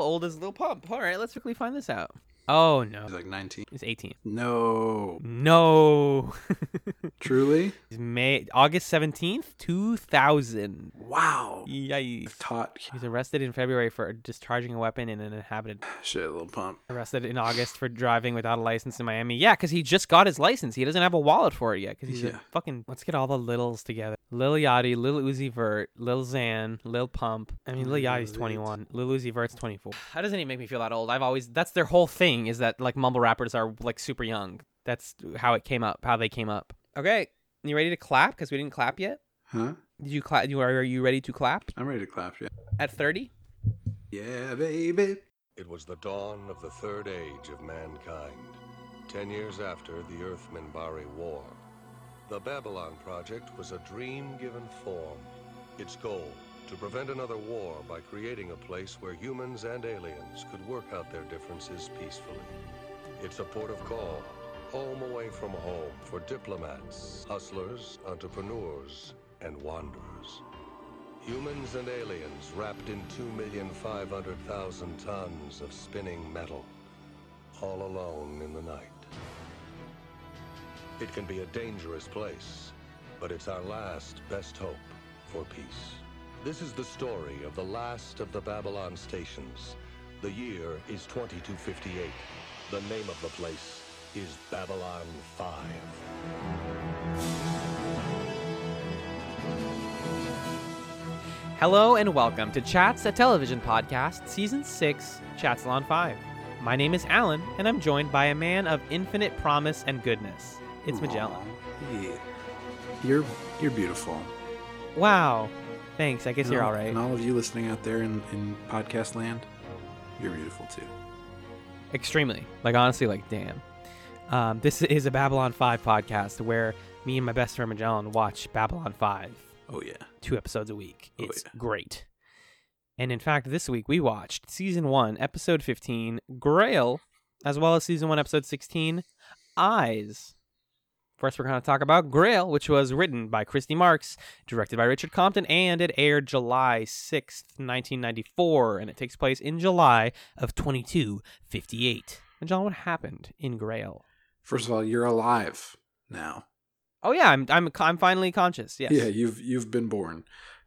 Old is Lil Pump? All right, let's quickly find this out. Oh no, He's like 19. he's 18. No. No, Truly? he's May August 17th, 2000. Wow. Yikes. Taught. He's arrested in February for discharging a weapon in an inhabited. Shit, little pump. Arrested in August for driving without a license in Miami. Yeah, because he just got his license. He doesn't have a wallet for it yet. Because he's Yeah. a fucking. Let's get all the littles together. Lil Yachty, Lil Uzi Vert, Lil Xan, Lil Pump. I mean, Lil Yachty's 21. Lil Uzi Vert's 24. That doesn't even make me feel that old. I've always. That's their whole thing is that like mumble rappers are like super young. That's how it came up. How they came up. Okay, you ready to clap? Because we didn't clap yet. Huh? Did you clap? You are, are you ready to clap I'm ready to clap. Yeah. at 30? Yeah, baby. It was the dawn of the third age of mankind, ten years after the Earth Minbari War. The Babylon Project was a dream given form. Its goal, to prevent another war by creating a place where humans and aliens could work out their differences peacefully. It's a port of call, home away from home for diplomats, hustlers, entrepreneurs, and wanderers. Humans and aliens wrapped in 2,500,000 tons of spinning metal, all alone in the night. It can be a dangerous place, but it's our last best hope for peace. This is the story of the last of the Babylon stations. The year is 2258. The name of the place is Babylon 5. Hello and welcome to Chats, a television podcast, season 6, Chatsalon 5. My name is Alan, and I'm joined by a man of infinite promise and goodness. It's Magellan. Aw, Yeah. You're you're beautiful. Wow. Thanks. I guess And you're all- right. And all of you listening out there in, in podcast land, you're beautiful too. Extremely. Like, honestly, like, damn. Um, this is a Babylon 5 podcast where me and my best friend Magellan watch Babylon 5 Oh yeah. two episodes a week. Oh, It's yeah. great. And in fact, this week we watched season one, episode 15, Grail, as well as season one, episode 16, Eyes. First, we're going to talk about Grail, which was written by Christy Marx, directed by Richard Compton, and it aired July 6th, 1994, and it takes place in July of 2258. And John, what happened in Grail? First of all, you're alive now. Oh yeah, I'm I'm I'm finally conscious. Yes. Yeah, you've you've been born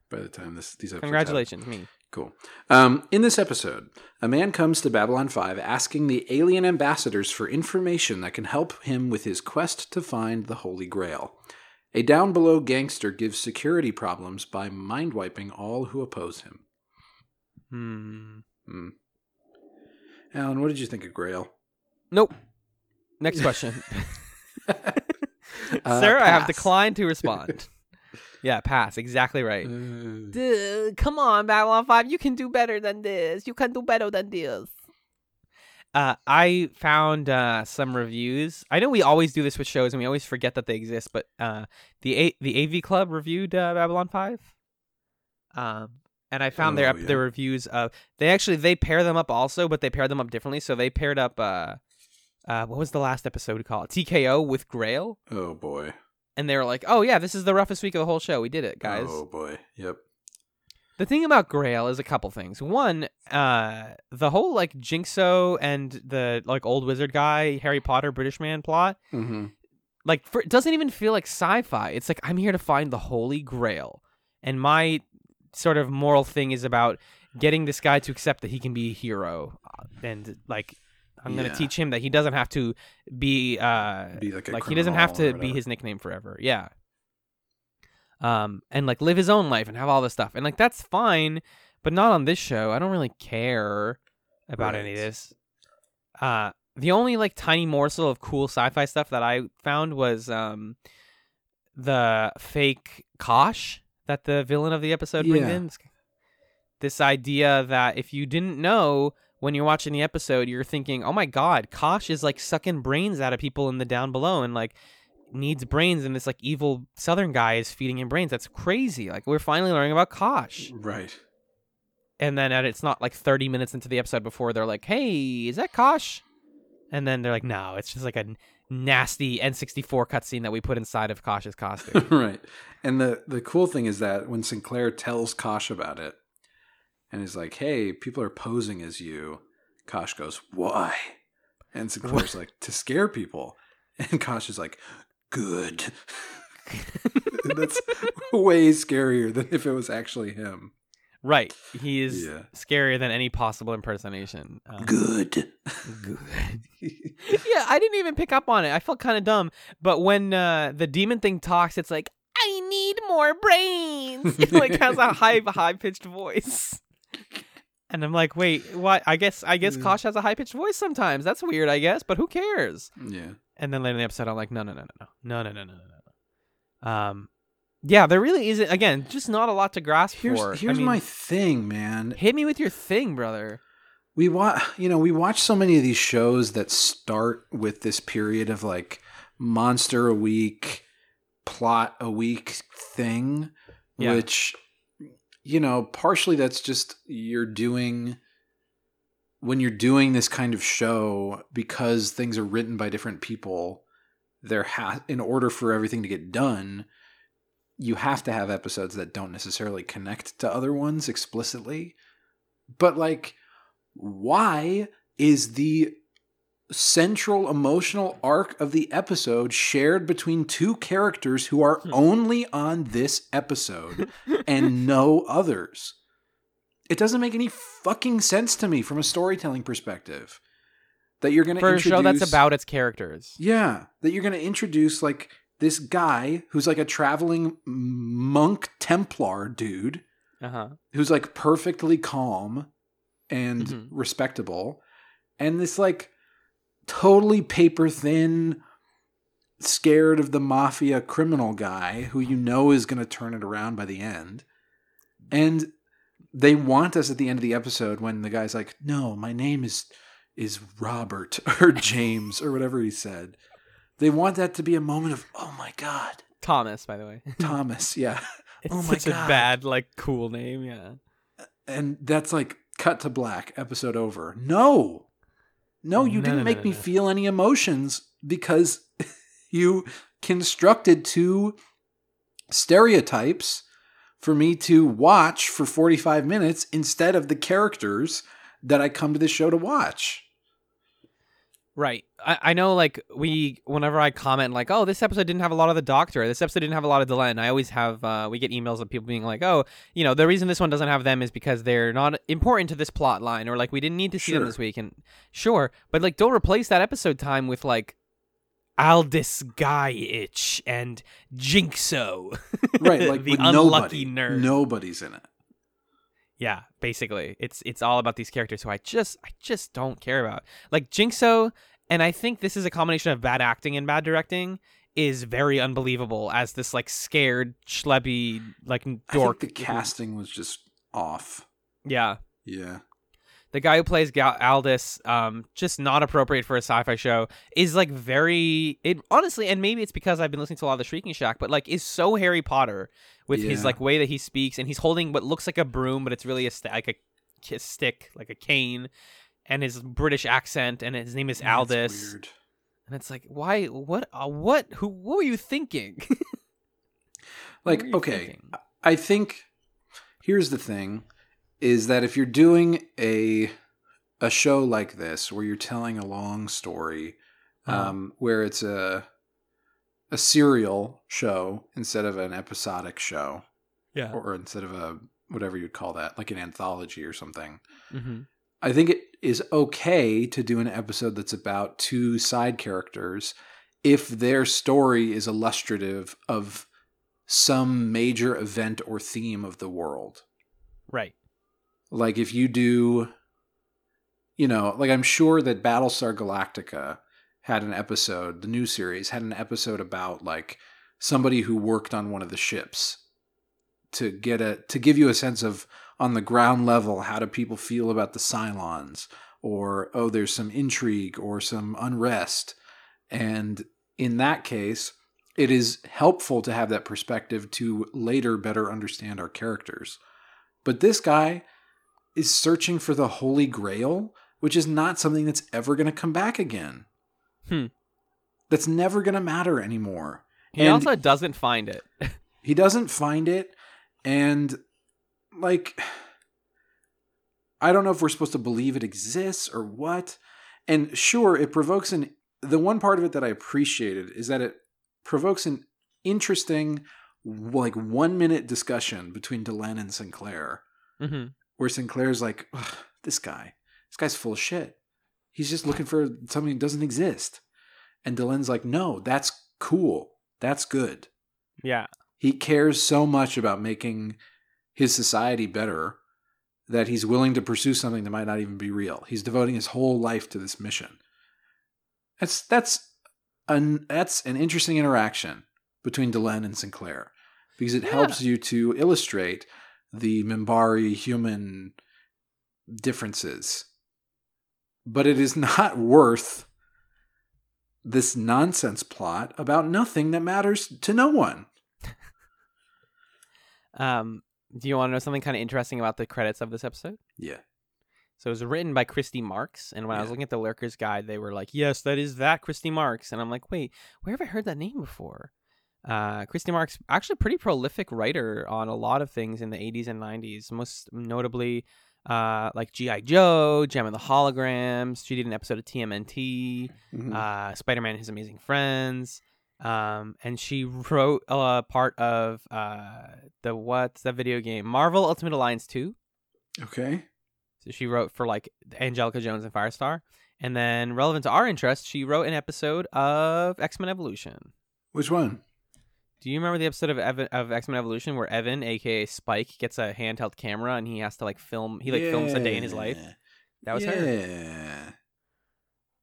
by the time this these episodes. happen. Congratulations, me. Cool. Um, in this episode, a man comes to Babylon 5 asking the alien ambassadors for information that can help him with his quest to find the Holy Grail. A down below gangster gives security problems by mind wiping all who oppose him. Hmm. Hmm. Alan, what did you think of Grail? Nope. Next question. Uh, Sir, I have declined to respond. yeah, pass. Exactly right. Uh, Duh, come on, Babylon 5. You can do better than this. You can do better than this. Uh, I found uh, some reviews. I know we always do this with shows and we always forget that they exist, but uh, the A- the AV Club reviewed uh, Babylon 5. Um, and I found their Oh, yeah. their reviews of they actually they pair them up also, but they paired them up differently. So they paired up uh, uh, what was the last episode called? TKO with Grail, oh boy. And they were like, "Oh yeah, this is the roughest week of the whole show. We did it, guys." Oh boy. Yep. The thing about Grail is a couple things. One, uh, the whole like Jinxo and the like old wizard guy, Harry Potter British man plot, Mm-hmm. like for, it doesn't even feel like sci-fi. It's like I'm here to find the Holy Grail, and my sort of moral thing is about getting this guy to accept that he can be a hero, uh, and like I'm gonna Yeah. teach him that he doesn't have to be uh Be like like he doesn't have to be his nickname forever. Yeah. Um, and like live his own life and have all this stuff, and like that's fine, but not on this show. I don't really care about any of this. Uh, the only like tiny morsel of cool sci-fi stuff that I found was um, the fake Kosh that the villain of the episode brings in. This idea that if you didn't know when you're watching the episode, you're thinking, "Oh my God, Kosh is like sucking brains out of people in the down below, and like needs brains, and this like evil Southern guy is feeding him brains. That's crazy. Like we're finally learning about Kosh, Right. and then and it's not like 30 minutes into the episode before they're like, "Hey, is that Kosh?" And then they're like, "No, it's just like a nasty N64 cutscene that we put inside of Kosh's costume." right. And the the cool thing is that when Sinclair tells Kosh about it, and is like, "Hey, people are posing as you." Kosh goes, "Why?" And Sinclair's like, "To scare people." And Kosh is like, "Good." That's way scarier than if it was actually him. Right. He is Yeah. scarier than any possible impersonation. Um, Good. good. yeah, I didn't even pick up on it. I felt kind of dumb. But when uh, the demon thing talks, it's like, I need more brains. it like has a high, high pitched voice. And I'm like, wait, what? I guess, I guess Mm. Kosh has a high pitched voice sometimes. That's weird, I guess. But who cares? yeah. And then later in the episode, I'm like, no, no, no, no, no, no, no, no, no, no, no. Um, yeah, there really isn't. Again, just not a lot to grasp Here's for. I here's mean, my thing, man. hit me with your thing, brother. we watch you know we watch so many of these shows that start with this period of like monster a week plot a week thing Yeah. which you know partially that's just you're doing when you're doing this kind of show because things are written by different people there ha- in order for everything to get done you have to have episodes that don't necessarily connect to other ones explicitly. But like why is the central emotional arc of the episode shared between two characters who are Hmm. only on this episode and no others? It doesn't make any fucking sense to me from a storytelling perspective. That you're going to For a show that's about its characters. yeah, that you're going to introduce like this guy who's like a traveling monk Templar dude Uh huh. who's like perfectly calm and Mhm. respectable and this like totally paper thin scared of the mafia criminal guy who you know is going to turn it around by the end and they want us at the end of the episode when the guy's like no my name is is robert or james or whatever he said they want that to be a moment of oh my god Thomas, by the way. thomas yeah It's Oh my such God. a bad, like, cool name. Yeah. and that's like cut to black episode over no no you No, didn't no, make no, me feel any emotions because you constructed two stereotypes for me to watch for 45 minutes instead of the characters that i come to this show to watch Right. I, I know, like, we, whenever I comment, like, oh, this episode didn't have a lot of the doctor, this episode didn't have a lot of Delenn, I always have, uh, we get emails of people being like, oh, you know, the reason this one doesn't have them is because they're not important to this plot line, or like, we didn't need to see them this week. And sure, but like, don't replace that episode time with, like, Aldous Gajic and Jinxo. right like the unlucky nobody nerd. nobody's in it Yeah, basically, it's it's all about these characters who I just I just don't care about. Like Jinxo, and I think this is a combination of bad acting and bad directing. Is very unbelievable as this like scared schleppy like dork. i think the casting was just off Yeah, yeah the guy who plays Gal- Aldous, um, just not appropriate for a sci-fi show. Is like very it honestly, and maybe it's because I've been listening to a lot of the Shrieking Shack, but like is so Harry Potter with his like way that he speaks, and he's holding what looks like a broom, but it's really a st- like a ki- stick, like a cane, and his British accent, and his name is Yeah, Aldous, and it's like, why? What? Uh, what? Who? What were you thinking? Like you okay thinking? I think here's the thing is that if you're doing a a show like this where you're telling a long story Uh-huh. um where it's a a serial show instead of an episodic show yeah. or instead of a whatever you'd call that like an anthology or something hmm I think it is okay to do an episode that's about two side characters if their story is illustrative of some major event or theme of the world. Right. Like if you do, you know, like I'm sure that Battlestar Galactica had an episode, the new series had an episode about like somebody who worked on one of the ships to get a to give you a sense of on the ground level how do people feel about the Cylons? Or oh there's some intrigue or some unrest. And in that case it is helpful to have that perspective to later better understand our characters. But this guy is searching for the holy grail which is not something that's ever going to come back again. Hmm. that's never going to matter anymore. He And- also doesn't find it. he doesn't find it and like I don't know if we're supposed to believe it exists or what. And sure, it provokes an. The one part of it that I appreciated is that it provokes an interesting, like one minute discussion between Delenn and Sinclair, hmm where Sinclair's like, "Ugh, "This guy, this guy's full of shit. He's just looking for something that doesn't exist." And Delenn's like, "No, that's cool. That's good." Yeah. He cares so much about making his society better that he's willing to pursue something that might not even be real. He's devoting his whole life to this mission. That's that's an that's an interesting interaction between Delenn and Sinclair because it Yeah. helps you to illustrate the Minbari human differences. But it is not worth this nonsense plot about nothing that matters to no one. Um, do you want to know something kind of interesting about the credits of this episode? Yeah. So it was written by Christy Marx, and when I was looking at the Lurkers Guide, they were like, "Yes, that is that Christy Marx," and I'm like, "Wait, where have I heard that name before?" Uh, Christy Marx, actually, a pretty prolific writer on a lot of things in the 80s and 90s, most notably, uh, like GI Joe, Jem of the Holograms. She did an episode of TMNT, Mhm. uh, Spider Man and His Amazing Friends. Um, and she wrote a part of uh, the what's that video game Marvel Ultimate Alliance 2. okay. So she wrote for like Angelica Jones and Firestar. And then relevant to our interest, she wrote an episode of X Men Evolution. Which one? Do you remember the episode of Evan, of X Men Evolution where Evan, aka Spike, gets a handheld camera and he has to like film? He like films a day in his life. That was yeah. her.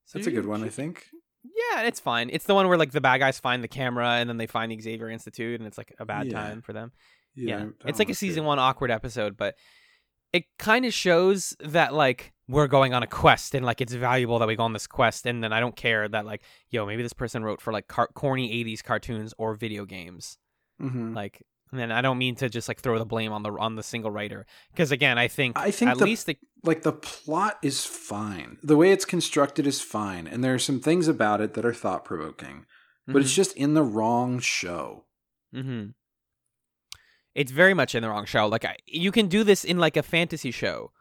So That's a good one, I think. Yeah, it's fine. It's the one where like the bad guys find the camera and then they find the Xavier Institute and it's like a bad Yeah. time for them. Yeah, Yeah, it's like a season good. one awkward episode, but it kind of shows that like we're going on a quest and like it's valuable that we go on this quest, and then I don't care that like yo maybe this person wrote for like car- corny '80s cartoons or video games, Mhm. like. And I don't mean to just like throw the blame on the on the single writer because again I think I think at the- least the Like the plot is fine. The way it's constructed is fine, and there are some things about it that are thought provoking, but it's just in the wrong show. Mm-hmm. It's very much in the wrong show. Like I, you can do this in like a fantasy show,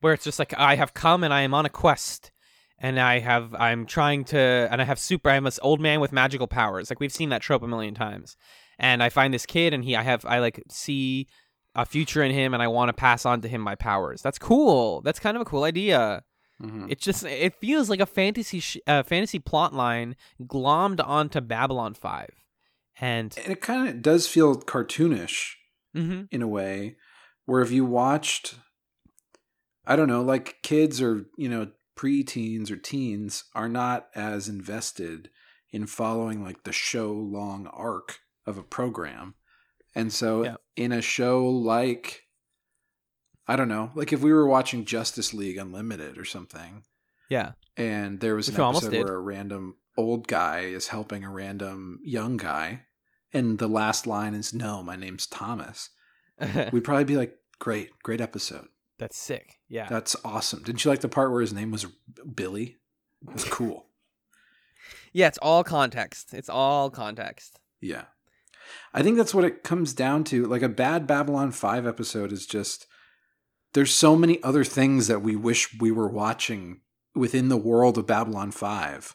where it's just like I have come and I am on a quest, and I have I'm trying to and I have super. I'm this old man with magical powers. Like we've seen that trope a million times, and I find this kid and he I have I like see a future in him and I want to pass on to him my powers. That's cool. That's kind of a cool idea. Mhm. It just it feels like a fantasy sh- uh, fantasy plot line glommed onto Babylon Five, and And it kind of does feel cartoonish Mhm. in a way, where if you watched, I don't know, like kids or you know pre-teens or teens are not as invested in following like the show long arc of a program. And so Yeah. in a show like I don't know, like if we were watching Justice League Unlimited or something, yeah. and there was Which an episode where a random old guy is helping a random young guy, and the last line is "No, my name's Thomas." We'd probably be like, "Great, great episode. That's sick. Yeah. That's awesome." Didn't you like the part where his name was Billy? That's cool. yeah, it's all context. It's all context. Yeah. I think that's what it comes down to. Like a bad Babylon 5 episode is just there's so many other things that we wish we were watching within the world of Babylon 5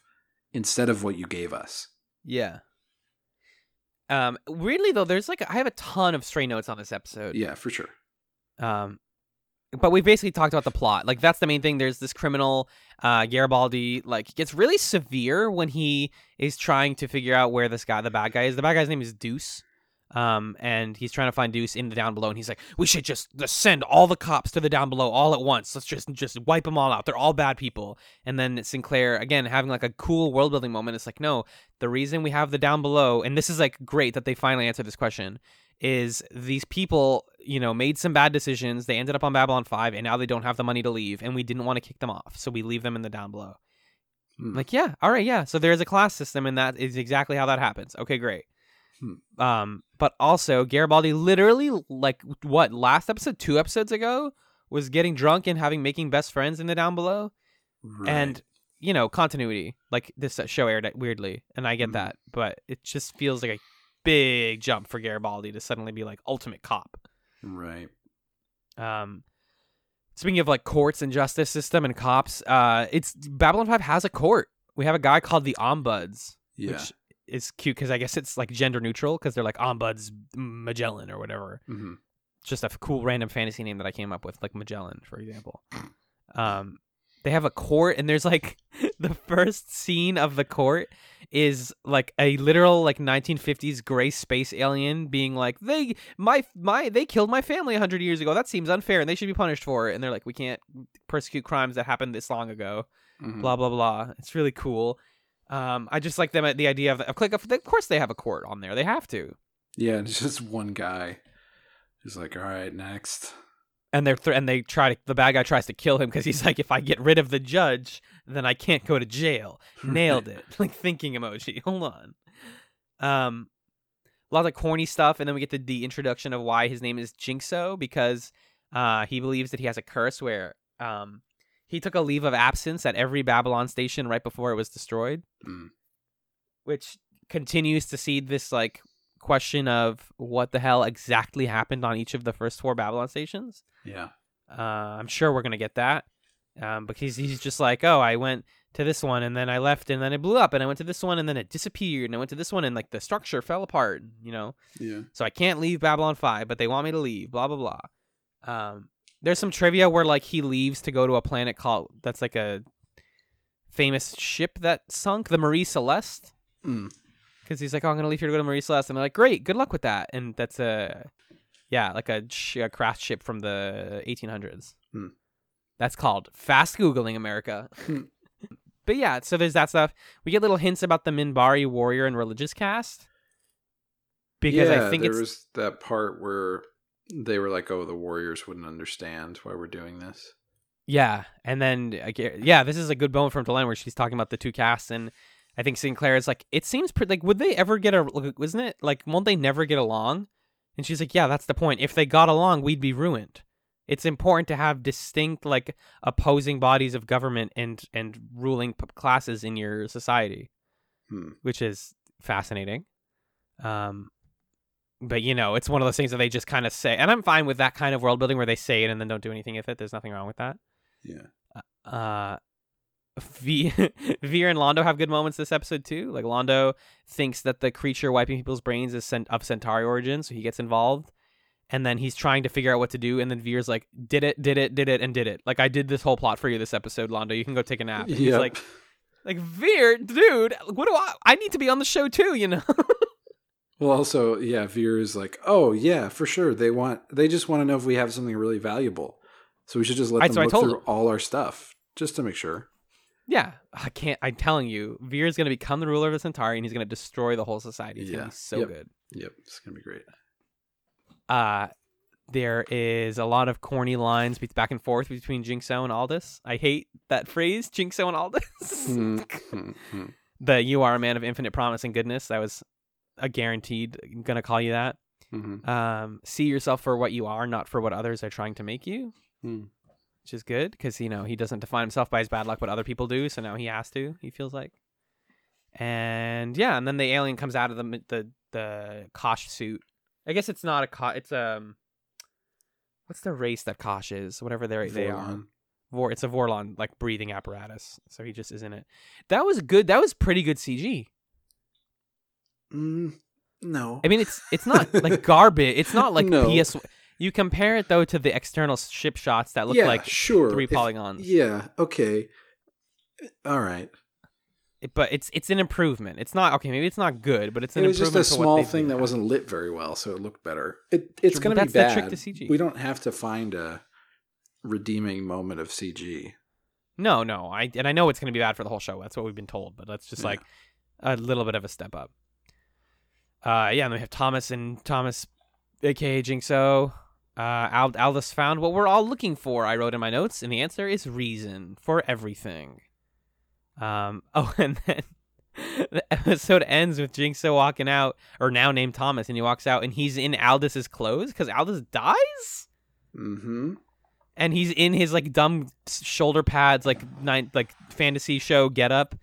instead of what you gave us. Yeah. Um weirdly though, there's like I have a ton of stray notes on this episode. Yeah, for sure. Um but we've basically talked about the plot. Like that's the main thing. There's this criminal, uh Garibaldi, like gets really severe when he is trying to figure out where this guy, the bad guy is. The bad guy's name is Deuce. Um, and he's trying to find Deuce in the down below, and he's like, "We should just, just send all the cops to the down below all at once. Let's just just wipe them all out. They're all bad people." And then Sinclair, again, having like a cool world building moment, it's like, "No, the reason we have the down below, and this is like great that they finally answered this question, is these people, you know, made some bad decisions. They ended up on Babylon 5 and now they don't have the money to leave and we didn't want to kick them off. So we leave them in the down below. Hmm. Like, yeah, all right, yeah. So there's a class system and that is exactly how that happens. Okay, great. Hmm. Um, but also Garibaldi literally like what, last episode, 2 episodes ago was getting drunk and having making best friends in the down below Right. and you know, continuity. Like this show aired weirdly and I get Mhm. that, but it just feels like a big jump for Garibaldi to suddenly be like ultimate cop. Right. Um, Speaking of like courts and justice system and cops, uh, it's Babylon Five has a court. We have a guy called the Ombuds, Yeah. which is cute because I guess it's like gender neutral because they're like Ombuds Magellan or whatever. hmm Just a cool random fantasy name that I came up with, like Magellan, for example. Um, they have a court, and there's like the first scene of the court is like a literal like 1950s gray space alien being like they my my they killed my family 100 years ago. That seems unfair and they should be punished for it. And they're like we can't persecute crimes that happened this long ago. Hmm blah blah blah. It's really cool. Um i just like them at the idea of of, like, of of course they have a court on there. They have to. Yeah, it's just one guy. Who's like, all right, next. And they're th- and they try to the bad guy tries to kill him because he's like if i get rid of the judge then i can't go to jail. Nailed it. Like thinking emoji. Hold on. Um a lot of corny stuff and then we get the, the introduction of why his name is jinxo because uh he believes that he has a curse where um he took a leave of absence at every babylon station right before it was destroyed. Mm. which continues to see this like question of what the hell exactly happened on each of the first four babylon stations Yeah. uh, I'm sure we're gonna get that, um, because he's just like, oh, I went to this one and then I left and then it blew up and I went to this one and then it disappeared and I went to this one and like the structure fell apart, you know. Yeah. So I can't leave Babylon Five, but they want me to leave. Blah blah blah. Um, there's some trivia where like he leaves to go to a planet called that's like a famous ship that sunk, the Marie Celeste Mm. Because he's like, "Oh, I'm gonna leave here to go to Marie Celeste," and they're like, "Great, good luck with that." And that's a, yeah, like a, a craft ship from the 1800s. Hmm. That's called fast googling America. Hmm. but yeah, so there's that stuff. We get little hints about the Minbari warrior and religious caste because yeah, I think there it's was that part where they were like, "Oh, the warriors wouldn't understand why we're doing this." Yeah, and then yeah, this is a good moment from Delenn where she's talking about the two castes, and I think Sinclair is like, it seems pretty like, would they ever get a? like, Wasn't it like, won't they never get along? And she's like, yeah, that's the point. If they got along, we'd be ruined. It's important to have distinct like opposing bodies of government and and ruling p- classes in your society, Hmm. which is fascinating. Um, but you know, it's one of those things that they just kind of say, and I'm fine with that kind of world building where they say it and then don't do anything with it. There's nothing wrong with that Yeah. uh v Vir and Londo have good moments this episode too. Like Londo thinks that the creature wiping people's brains is cent- of Centauri origin, so he gets involved. And then he's trying to figure out what to do, and then Vir's like, "Did it, did it, did it, and did it." Like I did this whole plot for you this episode, Londo. You can go take a nap. And He's like, "Like Vir, dude, what do I? I need to be on the show too, you know." Well, also, yeah, Vir is like, "Oh, yeah, for sure. They want. They just want to know if we have something really valuable. So we should just let I- them so I look through him. all our stuff just to make sure." Yeah, I can't. I'm telling you, Vir Vir's gonna become the ruler of the Centauri, and he's gonna destroy the whole society. It's Yeah. gonna be so Yep. good. Yep, it's gonna be great. uh there is a lot of corny lines back and forth between Jinxo and Aldous. I hate that phrase, Jinxo and Aldous. Hmm, hmm, hmm. the you are a man of infinite promise and goodness. That was a guaranteed gonna call you that. Mhm. Um, see yourself for what you are, not for what others are trying to make you, Hmm. Which is good because you know he doesn't define himself by his bad luck, but other people do. So now he has to. He feels like, and yeah, and then the alien comes out of the the the Kosh suit. I guess it's not a Kosh. It's um, what's the race that Kosh is? Whatever they they are. Vor, it's a Vorlon like breathing apparatus. So he just is in it. That was good. That was pretty good CG. Mm, no. I mean, it's it's not like garbage. It's not like No. PS. You compare it though to the external ship shots that look yeah, like sure. three If- polygons. Yeah. Okay. All right. but it's it's an improvement. It's not okay. Maybe it's not good, but it's an It was just improvement. a small thing that wasn't lit very well, so it looked better. It it's going to be that's the bad. trick to CG. We don't have to find a redeeming moment of CG. No, no. I and I know it's going to be bad for the whole show. That's what we've been told. But that's just Yeah. like a little bit of a step up. Uh, yeah, and then we have Thomas and Thomas, aka Jinxo. Uh, Ald- Aldous found what we're all looking for. I wrote in my notes, and the answer is reason for everything. Um. Oh, and then the episode ends with Jinxo walking out, or now named Thomas, and he walks out, and he's in Aldous' clothes because Aldous dies Mm-hmm. and he's in his like dumb shoulder pads, like nine, like fantasy show get up,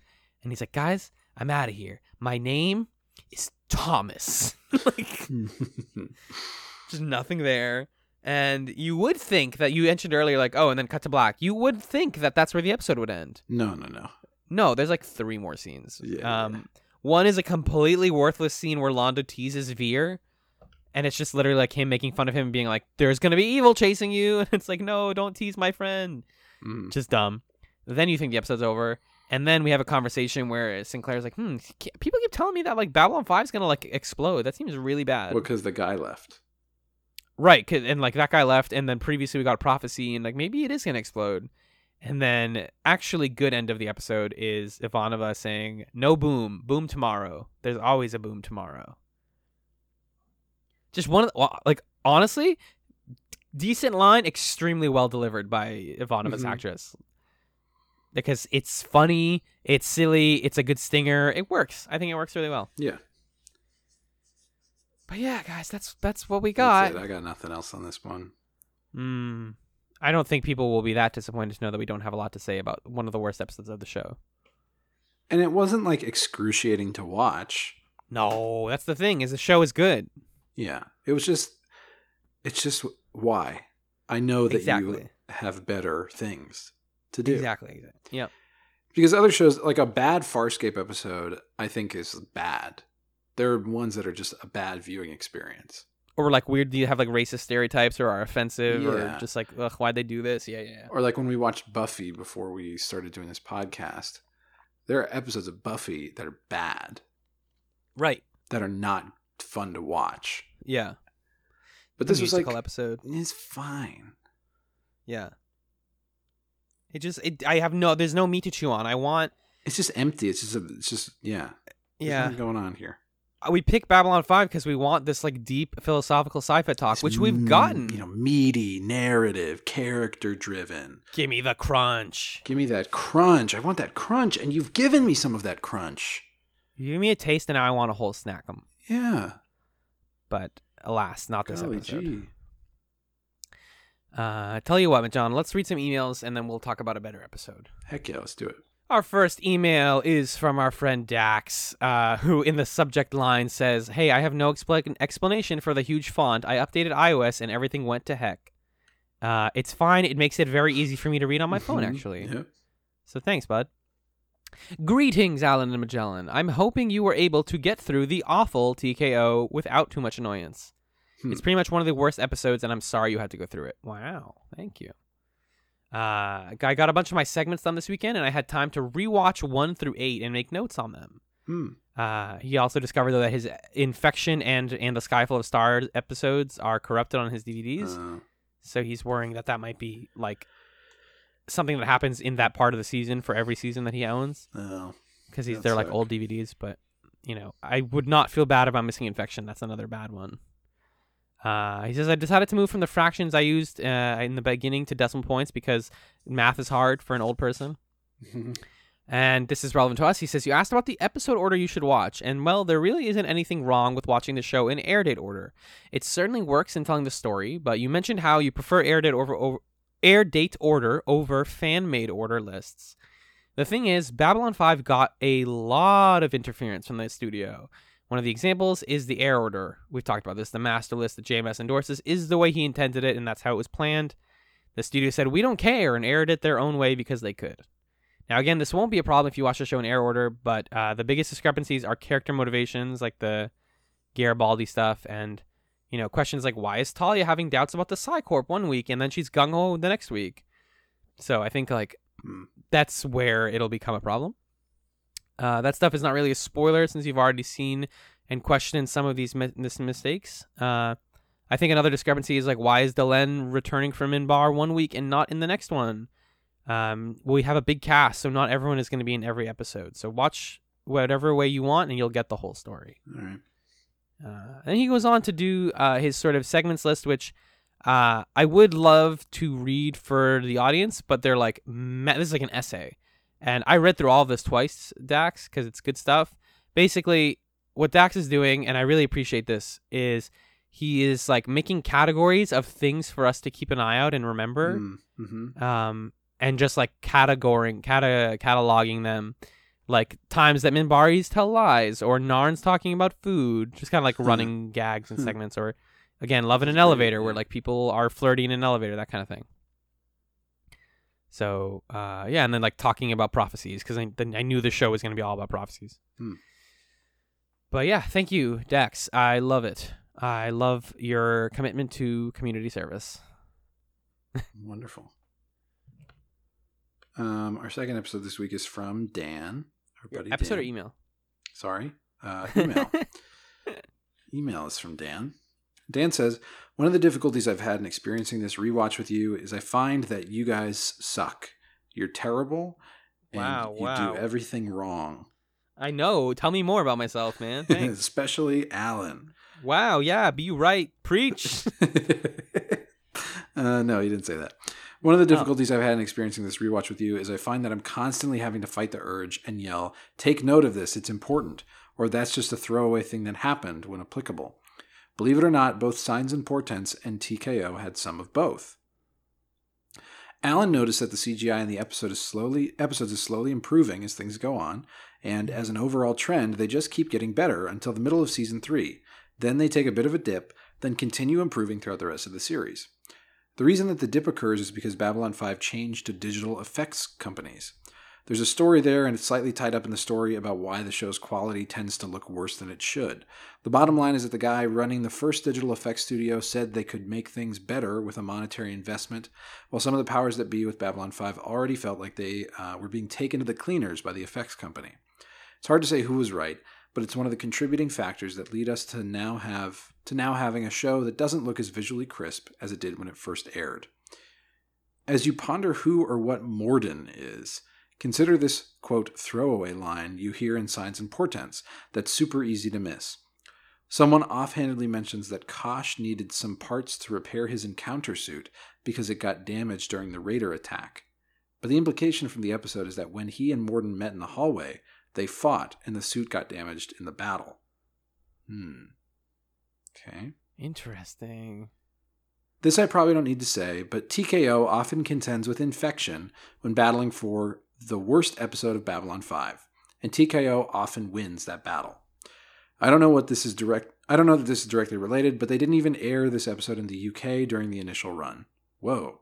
and he's like, "Guys, I'm out of here. My name is Thomas." like, just nothing there. And you would think that you mentioned earlier, like, oh, and then cut to black. You would think that that's where the episode would end. No, no, no. No, there's like three more scenes. Yeah. Um, one is a completely worthless scene where Londo teases Vir, and it's just literally like him making fun of him, and being like, "There's gonna be evil chasing you," and it's like, "No, don't tease my friend." Mm. Just dumb. Then you think the episode's over, and then we have a conversation where Sinclair's like, "Hmm, people keep telling me that like Babylon 5's gonna like explode. That seems really bad." Well, because the guy left. Right, and like that guy left, and then previously we got a prophecy, and like maybe it is gonna explode. And then actually, good end of the episode is Ivanova saying, "No boom, boom tomorrow. There's always a boom tomorrow." Just one of the, like honestly, decent line, extremely well delivered by Ivanova's Mhm. actress. Because it's funny, it's silly, it's a good stinger. It works. I think it works really well. Yeah. But yeah, guys, that's that's what we got. That's it. I got nothing else on this one. Mm, I don't think people will be that disappointed to know that we don't have a lot to say about one of the worst episodes of the show. And it wasn't like excruciating to watch. No, that's the thing. Is the show is good. Yeah. It was just it's just why. I know that you have better things to do. Exactly. Yeah. Because other shows like a bad Farscape episode, I think is bad. There are ones that are just a bad viewing experience. Or like weird. Do you have like racist stereotypes or are offensive or just like ugh, why'd they do this? Yeah, yeah. yeah. Or like when we watched Buffy before we started doing this podcast, there are episodes of Buffy that are bad, Right. that are not fun to watch. Yeah. But this was like episode. it's fine. Yeah. It just it. I have no. There's no meat to chew on. I want. It's just empty. It's just a, it's just yeah. Yeah. going on here. We pick Babylon Five because we want this like deep philosophical sci-fi talk, It's which we've gotten. You know, meaty, narrative, character driven. Give me the crunch. Give me that crunch. I want that crunch, and you've given me some of that crunch. You give me a taste, and now I want a whole snack snack 'em. Yeah. But alas, not this Golly episode. gee. Uh, tell you what, John, let's read some emails and then we'll talk about a better episode. Heck yeah, let's do it. Our first email is from our friend Dax, uh, who in the subject line says, Hey, I have no expla- explanation for the huge font. I updated iOS and everything went to heck. Uh, it's fine. It makes it very easy for me to read on my phone, Mhm. actually. Yep. So thanks, bud. Greetings, Alan and Magellan. I'm hoping you were able to get through the awful TKO without too much annoyance. Hmm. It's pretty much one of the worst episodes, and I'm sorry you had to go through it. Wow, thank you. Uh, I got a bunch of my segments done this weekend, and I had time to rewatch one through eight and make notes on them. Hmm. Uh, he also discovered though that his Infection and and the Sky Full of Stars episodes are corrupted on his DVDs, Uh, so he's worrying that that might be like something that happens in that part of the season for every season that he owns oh. because he's they're like old DVDs. But you know, I would not feel bad about missing Infection. That's another bad one. Uh, he says I decided to move from the fractions I used uh, in the beginning to decimal points because math is hard for an old person. And this is relevant to us. He says, You asked about the episode order you should watch, and well, there really isn't anything wrong with watching the show in air date order. It certainly works in telling the story, but you mentioned how you prefer air date over, over air date order over fan made order lists. The thing is, Babylon 5 got a lot of interference from the studio. One of the examples is the air order. We've talked about this. The master list that JMS endorses is the way he intended it, and that's how it was planned. The studio said, We don't care, and aired it their own way because they could. Now, again, this won't be a problem if you watch the show in air order, but uh, the biggest discrepancies are character motivations, like the Garibaldi stuff, and you know questions like why is Talia having doubts about the Psi Corps one week and then she's gung ho the next week. So I think like that's where it'll become a problem. Uh, that stuff is not really a spoiler since you've already seen and questioned some of these mi- mistakes. Uh, I think another discrepancy is like why is Delenn returning from Minbar one week and not in the next one? Um, we have a big cast, so not everyone is going to be in every episode. So watch whatever way you want, and you'll get the whole story. All right. Uh, and he goes on to do uh, his sort of segments list, which uh, I would love to read for the audience, but they're like, ma- this is like an essay. And I read through all of this twice, Dax, because it's good stuff. Basically, what Dax is doing, and I really appreciate this, is he is like making categories of things for us to keep an eye out and remember Mm-hmm. um, and just like categoring, cata- cataloging them, like times that Minbaris tell lies, or Narn's talking about food, just kind of like Hmm. running gags and Hmm. segments, or again, love in an elevator, where like people are flirting in an elevator, that kind of thing. So uh, yeah, and then like talking about prophecies because I, then I knew the show was going to be all about prophecies. Hmm. But yeah, thank you, Dex. I love it. I love your commitment to community service. Wonderful. Um, our second episode this week is from Dan. Our buddy Episode or email? Sorry. Uh, email. email is from Dan. Dan says, One of the difficulties I've had in experiencing this rewatch with you is I find that you guys suck. You're terrible. And Wow, you wow. do everything wrong. I know. Tell me more about myself, man. Especially Alan. wow. Yeah. Be right. Preach. uh, no, you didn't say that. One of the Oh. difficulties I've had in experiencing this rewatch with you is I find that I'm constantly having to fight the urge and yell, Take note of this, it's important, or that's just a throwaway thing that happened when applicable. Believe it or not, both Signs and Portents and TKO had some of both. Alan noticed that the CGI in the episode is slowly episodes is slowly improving as things go on, and as an overall trend, they just keep getting better until the middle of season three. Then they take a bit of a dip, then continue improving throughout the rest of the series. The reason that the dip occurs is because Babylon 5 changed to digital effects companies. There's a story there, and it's slightly tied up in the story about why the show's quality tends to look worse than it should. The bottom line is that the guy running the first digital effects studio said they could make things better with a monetary investment, while some of the powers that be with Babylon 5 already felt like they uh, were being taken to the cleaners by the effects company. It's hard to say who was right, but it's one of the contributing factors that lead us to now have to now having a show that doesn't look as visually crisp as it did when it first aired. As you ponder who or what Morden is, consider this quote throwaway line you hear in Signs and Portents that's super easy to miss. Someone offhandedly mentions that Kosh needed some parts to repair his encounter suit because it got damaged during the Raider attack. But the implication from the episode is that when he and Morden met in the hallway, they fought and the suit got damaged in the battle. Hmm. Okay. Interesting. This I probably don't need to say, but TKO often contends with infection when battling for the worst episode of Babylon 5, and TKO often wins that battle. I don't know what this is direct I don't know that this is directly related, but they didn't even air this episode in the UK during the initial run. Whoa,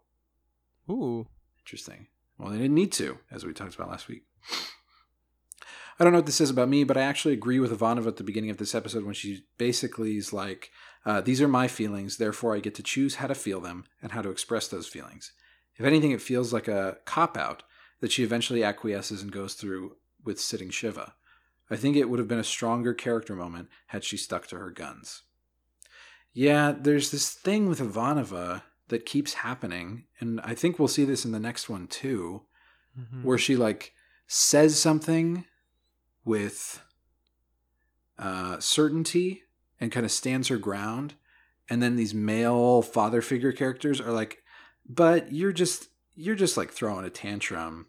Ooh. interesting. Well, they didn't need to, as we talked about last week. I don't know what this says about me, but I actually agree with Ivanova at the beginning of this episode when she basically is like, uh, These are my feelings, therefore I get to choose how to feel them and how to express those feelings. If anything, it feels like a cop out that she eventually acquiesces and goes through with sitting Shiva. I think it would have been a stronger character moment had she stuck to her guns. Yeah, there's this thing with Ivanova that keeps happening, and I think we'll see this in the next one too, Mhm. where she like says something with uh, certainty and kind of stands her ground, and then these male father figure characters are like, "But you're just you're just like throwing a tantrum,"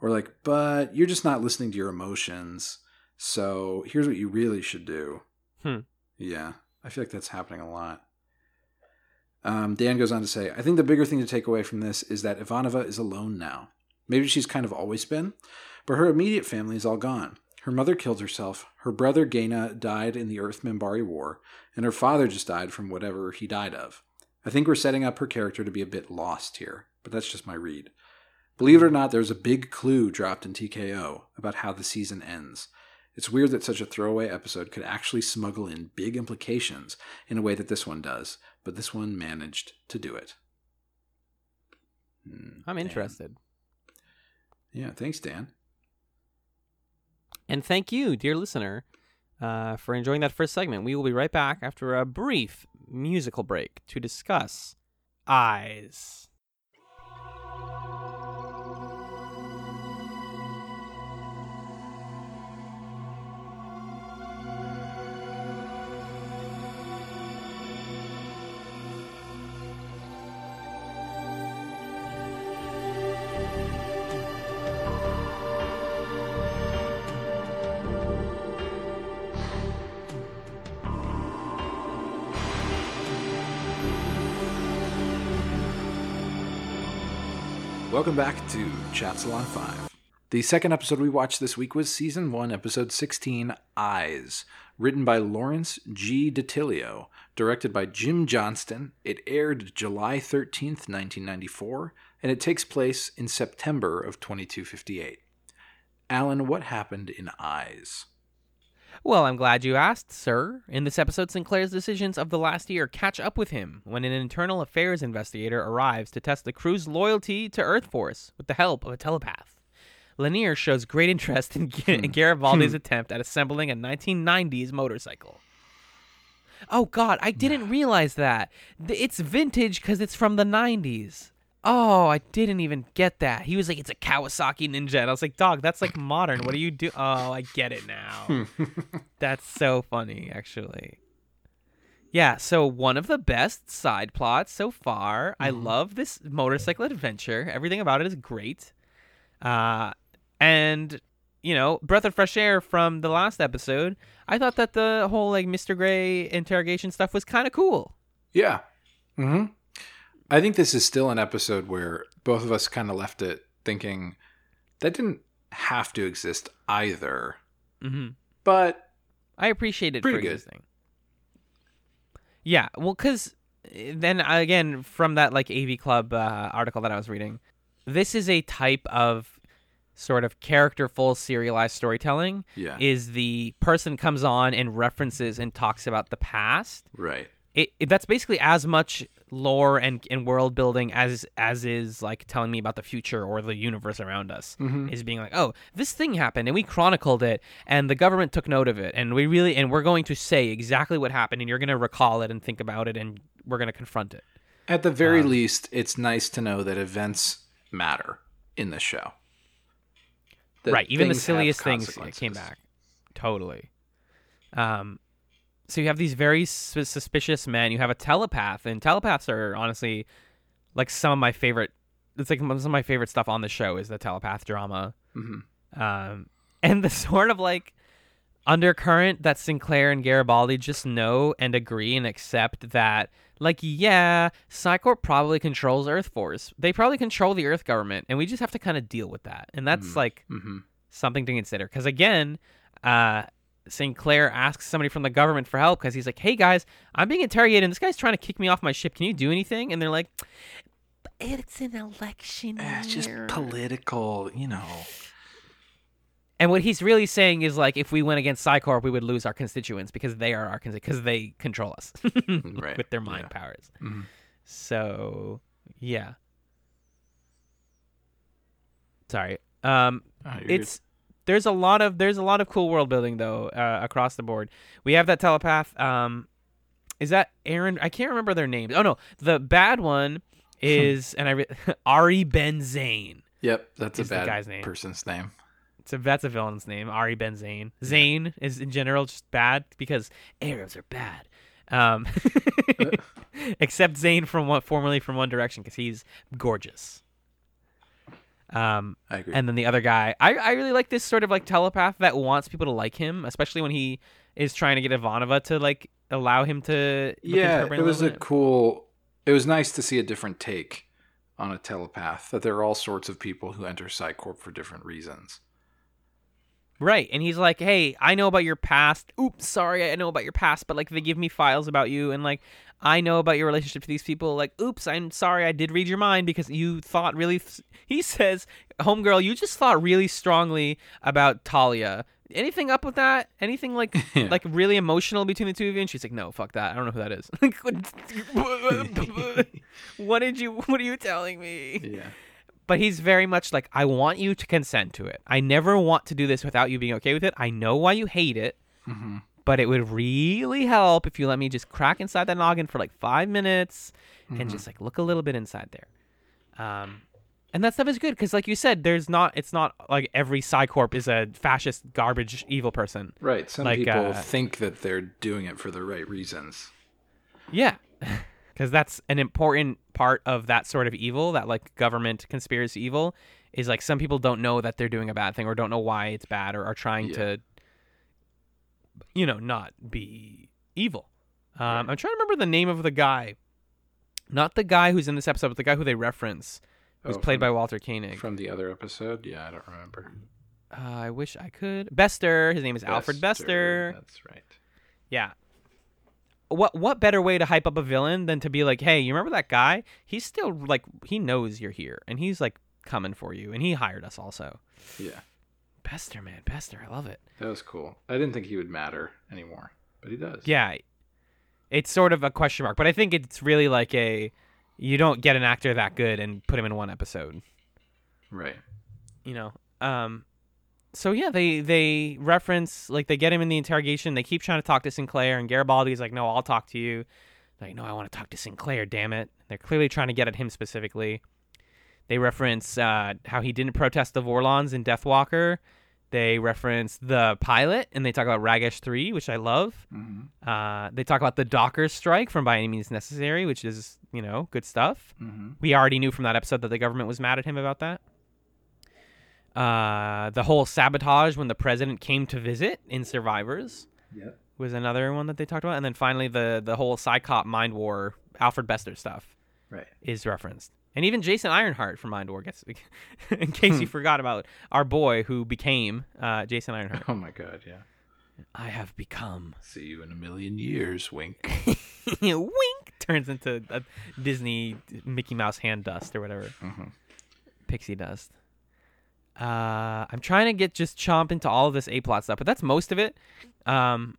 or like, "But you're just not listening to your emotions." So here's what you really should do. Hmm. Yeah, I feel like that's happening a lot. Um, Dan goes on to say, I think the bigger thing to take away from this is that Ivanova is alone now. Maybe she's kind of always been, but her immediate family is all gone. Her mother killed herself, her brother Gaina died in the Earth Minbari War, and her father just died from whatever he died of. I think we're setting up her character to be a bit lost here, but that's just my read. Believe it or not, there's a big clue dropped in TKO about how the season ends. It's weird that such a throwaway episode could actually smuggle in big implications in a way that this one does, but this one managed to do it. Hmm, I'm Dan. interested. Yeah, thanks, Dan. And thank you, dear listener, uh, for enjoying that first segment. We will be right back after a brief musical break to discuss Eyes. Welcome back to Chat Salon 5. The second episode we watched this week was season one, episode 16, Eyes, written by Lawrence G. DiTillio, directed by Jim Johnston. It aired July 13th, 1994, and it takes place in September of 2258. Alan, what happened in Eyes? Well, I'm glad you asked, sir. In this episode, Sinclair's decisions of the last year catch up with him when an internal affairs investigator arrives to test the crew's loyalty to Earth Force with the help of a telepath. Lennier shows great interest in, hmm. in Garibaldi's hmm. attempt at assembling a 1990s motorcycle. Oh God, I didn't realize that. It's vintage because it's from the 90s. Oh, I didn't even get that. He was like, "It's a Kawasaki Ninja," and I was like, "Dog, that's like modern. What do you do?" Oh, I get it now. that's so funny, actually. Yeah, so one of the best side plots so far. I love this motorcycle adventure. Everything about it is great. Uh, and you know, breath of fresh air from the last episode. I thought that the whole like Mr. Gray interrogation stuff was kind of cool. Yeah. hmm I think this is still an episode where both of us kind of left it thinking that didn't have to exist either. hmm But I appreciate it Pretty for good. existing. Yeah, well, because then again, from that like AV Club uh, article that I was reading, this is a type of sort of characterful serialized storytelling. yeah, Is the person comes on and references and talks about the past. right. It, it that's basically as much lore and, and world building as as is like telling me about the future or the universe around us Mhm. is being like oh this thing happened and we chronicled it and the government took note of it and we really and we're going to say exactly what happened and you're going to recall it and think about it and we're going to confront it At the very Um, least, it's nice to know that events matter in the show. That right even the silliest things came back totally um so you have these very sus- suspicious men. You have a telepath and telepaths are honestly like some of my favorite it's like some of my favorite stuff on the show is the telepath drama. Mhm. um and the sort of like undercurrent that Sinclair and Garibaldi just know and agree and accept that like yeah Psi Corps probably controls Earth Force. They probably control the Earth government and we just have to kind of deal with that. And that's like Mhm. something to consider. Because again uh Sinclair asks somebody from the government for help because he's like, "Hey guys, I'm being interrogated, and this guy's trying to kick me off my ship. Can you do anything?" And they're like, "It's an election Eh, It's just year." political, you know. And what he's really saying is like, if we went against Psi Corps, we would lose our constituents because they are our because they control us Right, with their mind yeah. powers. Mhm. So, yeah. Sorry. Um, Oh, it's there's a lot of there's a lot of cool world building though uh, across the board. We have that telepath. Um, is that Aaron? I can't remember their names. Oh no, the bad one is and I re- Ari Ben Zayn. Yep, that's a bad guy's name. person's name. So that's a villain's name, Ari Ben Zayn. Zayn is in general just bad because Arabs are bad. Um, except Zayn from what formerly from One Direction because he's gorgeous. Um, I agree. and then the other guy, I, I really like this sort of like telepath that wants people to like him, especially when he is trying to get Ivanova to like allow him to. yeah, it was a bit. cool. It was nice to see a different take on a telepath. That there are all sorts of people who enter Psi Corps for different reasons. Right. And he's like, "Hey, I know about your past. Oops, sorry, I know about your past, but like they give me files about you, and like I know about your relationship to these people. Like, oops, I'm sorry, I did read your mind because you thought really." He says, "Homegirl, you just thought really strongly about Talia." Anything up with that? Anything like Yeah. like really emotional between the two of you? And she's like, "No, fuck that. I don't know who that is." What did you? What are you telling me? Yeah. But he's very much like, "I want you to consent to it. I never want to do this without you being okay with it. I know why you hate it, hmm but it would really help if you let me just crack inside that noggin for like five minutes Mm-hmm. and just like look a little bit inside there." Um, and that stuff is good because, like you said, there's not. It's not like every Psi Corps is a fascist, garbage, evil person. Right. Some Like, people uh, think that they're doing it for the right reasons. Yeah. Because that's an important part of that sort of evil, that like government conspiracy evil, is like some people don't know that they're doing a bad thing or don't know why it's bad or are trying Yeah. to, you know, not be evil. Um, I'm trying to remember the name of the guy. Not the guy who's in this episode, but the guy who they reference. who's Oh, played from- by Walter Koenig. From the other episode? Yeah, I don't remember. uh, I wish I could. Bester. His name is Alfred Bester. That's right. Yeah. What what better way to hype up a villain than to be like, hey, you remember that guy? He's still like he knows you're here and he's like coming for you and he hired us also. Yeah, Bester, man, Bester, I love it. that was cool. I didn't think he would matter anymore, but he does. Yeah. It's sort of a question mark, but I think it's really like a you don't get an actor that good and put him in one episode. Right. you know um so yeah they they reference like they get him in the interrogation. They keep trying to talk to sinclair and garibaldi's like no i'll talk to you. Like no i want to talk to sinclair damn it. They're clearly trying to get at him specifically. They reference uh, how he didn't protest the vorlons in deathwalker they reference the pilot and they talk about ragesh 3 which i love. Mm-hmm. uh, they talk about the dockers strike from by any means necessary which is you know good stuff. Mm-hmm. we already knew from that episode that the government was mad at him about that. Uh, the whole sabotage when the president came to visit in Survivors Yep. was another one that they talked about, and then finally the the whole Psi Corps Mind War Alfred Bester stuff Right. is referenced, and even Jason Ironheart from Mind War gets. in case you Hmm. forgot about our boy who became uh, Jason Ironheart, Oh my god, yeah. I have become See you in a million years, wink. wink turns into a Disney Mickey Mouse hand dust or whatever. Mhm. Pixie dust. Uh, I'm trying to get just chomp into all of this A plot stuff, but that's most of it. Um,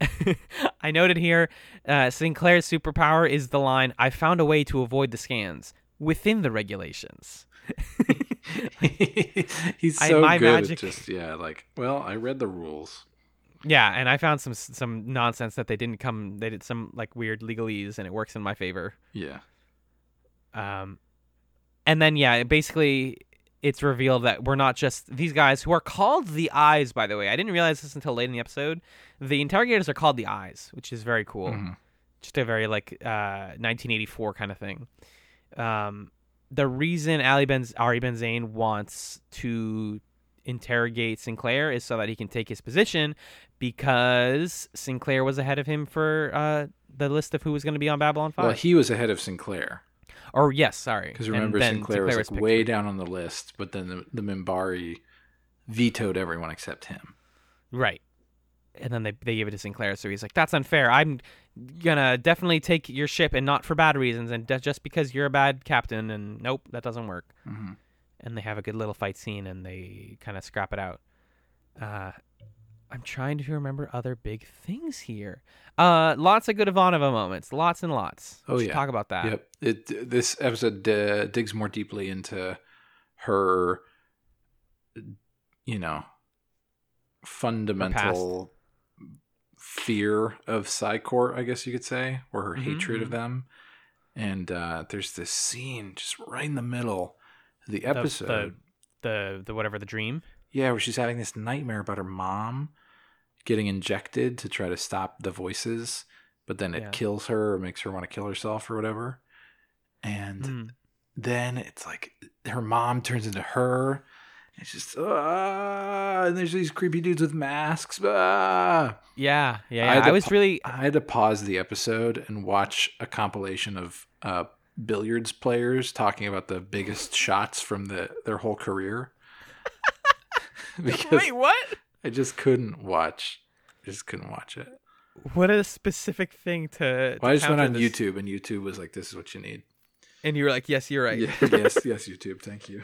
I noted here uh, Sinclair's superpower is the line I found a way to avoid the scans within the regulations. He's I- so my good magic- just yeah, like, well, I read the rules. Yeah, and I found some some nonsense that they didn't come. They did some like weird legalese, and it works in my favor. Yeah. Um, and then yeah, basically it's revealed that we're not just these guys who are called the Eyes. By the way, I didn't realize this until late in the episode. The interrogators are called the Eyes, which is very cool. Mhm. Just a very like uh, 1984 kind of thing. Um, the reason Ali Ben Ari Ben Zayn wants to interrogate Sinclair is so that he can take his position because Sinclair was ahead of him for uh, the list of who was going to be on Babylon 5. Well, he was ahead of Sinclair or yes, sorry. because remember then Sinclair, was like picked way down on the list, but then the, the Minbari vetoed everyone except him. Right. And then they, they gave it to Sinclair, so he's like, "That's unfair. I'm gonna definitely take your ship, and not for bad reasons, and ju- just because you're a bad captain." And nope, that doesn't work. Mhm. And they have a good little fight scene, and they kind of scrap it out. Uh, I'm trying to remember other big things here. Uh, lots of good Ivanova moments, lots and lots. Oh, yeah. talk about that. Yep. It this episode uh, digs more deeply into her, you know, fundamental fear of Psi Corps, I guess you could say, or her Mhm, hatred of mhm. them. And uh, there's this scene just right in the middle of the The- episode. the, the the whatever the dream. Yeah, where she's having this nightmare about her mom getting injected to try to stop the voices, but then it Yeah. kills her or makes her want to kill herself or whatever. And Mm. then it's like her mom turns into her. It's just ah, and there's these creepy dudes with masks. Ah. Yeah, yeah. I yeah. I, to was pa- really I had to pause the episode and watch a compilation of uh, billiards players talking about the biggest shots from the their whole career. because wait. What? I just couldn't watch. I just couldn't watch it. What a specific thing to. Well, I just went on this- YouTube, and YouTube was like, "This is what you need." and you were like, "Yes, you're right." Yeah, yes, yes, YouTube. Thank you.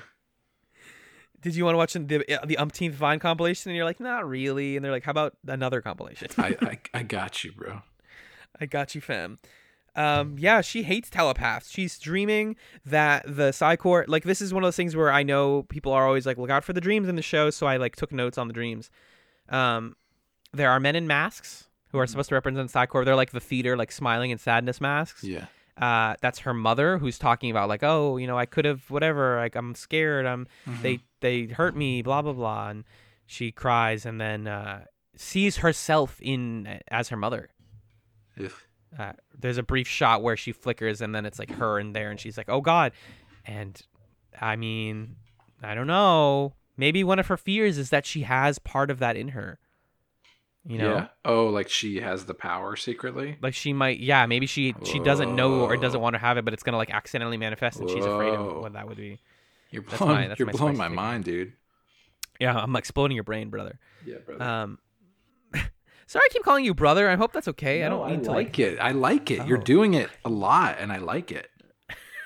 Did you want to watch the the umpteenth Vine compilation? And you're like, "Not really." And they're like, "How about another compilation?" I, I, I got you, bro. I got you, fam. Um, yeah, she hates telepaths. She's dreaming that the Psi Corps, like this is one of those things where I know people are always like, look out for the dreams in the show. So I like took notes on the dreams. Um, there are men in masks who are supposed to represent Psi Corps. They're like the theater, like smiling and sadness masks. Yeah, Uh, that's her mother who's talking about like, oh, you know, I could have whatever. Like I'm scared. I'm they they hurt me. Blah blah blah. And she cries and then uh, sees herself in as her mother uh, there's a brief shot where she flickers and then it's like her in there and she's like oh god and i mean i don't know maybe one of her fears is that she has part of that in her You know, yeah. Oh, like she has the power secretly. like she might. Yeah, maybe she she doesn't know or doesn't want to have it, but it's gonna like accidentally manifest, and she's afraid of what that would be. You're That's blowing, my- that's you're my blowing my mind, dude. Yeah, I'm exploding your brain, brother. Yeah, brother. Um, sorry, I keep calling you brother. I hope that's okay. I don't mean to like it. I like it. You're Oh. doing it a lot, and I like it.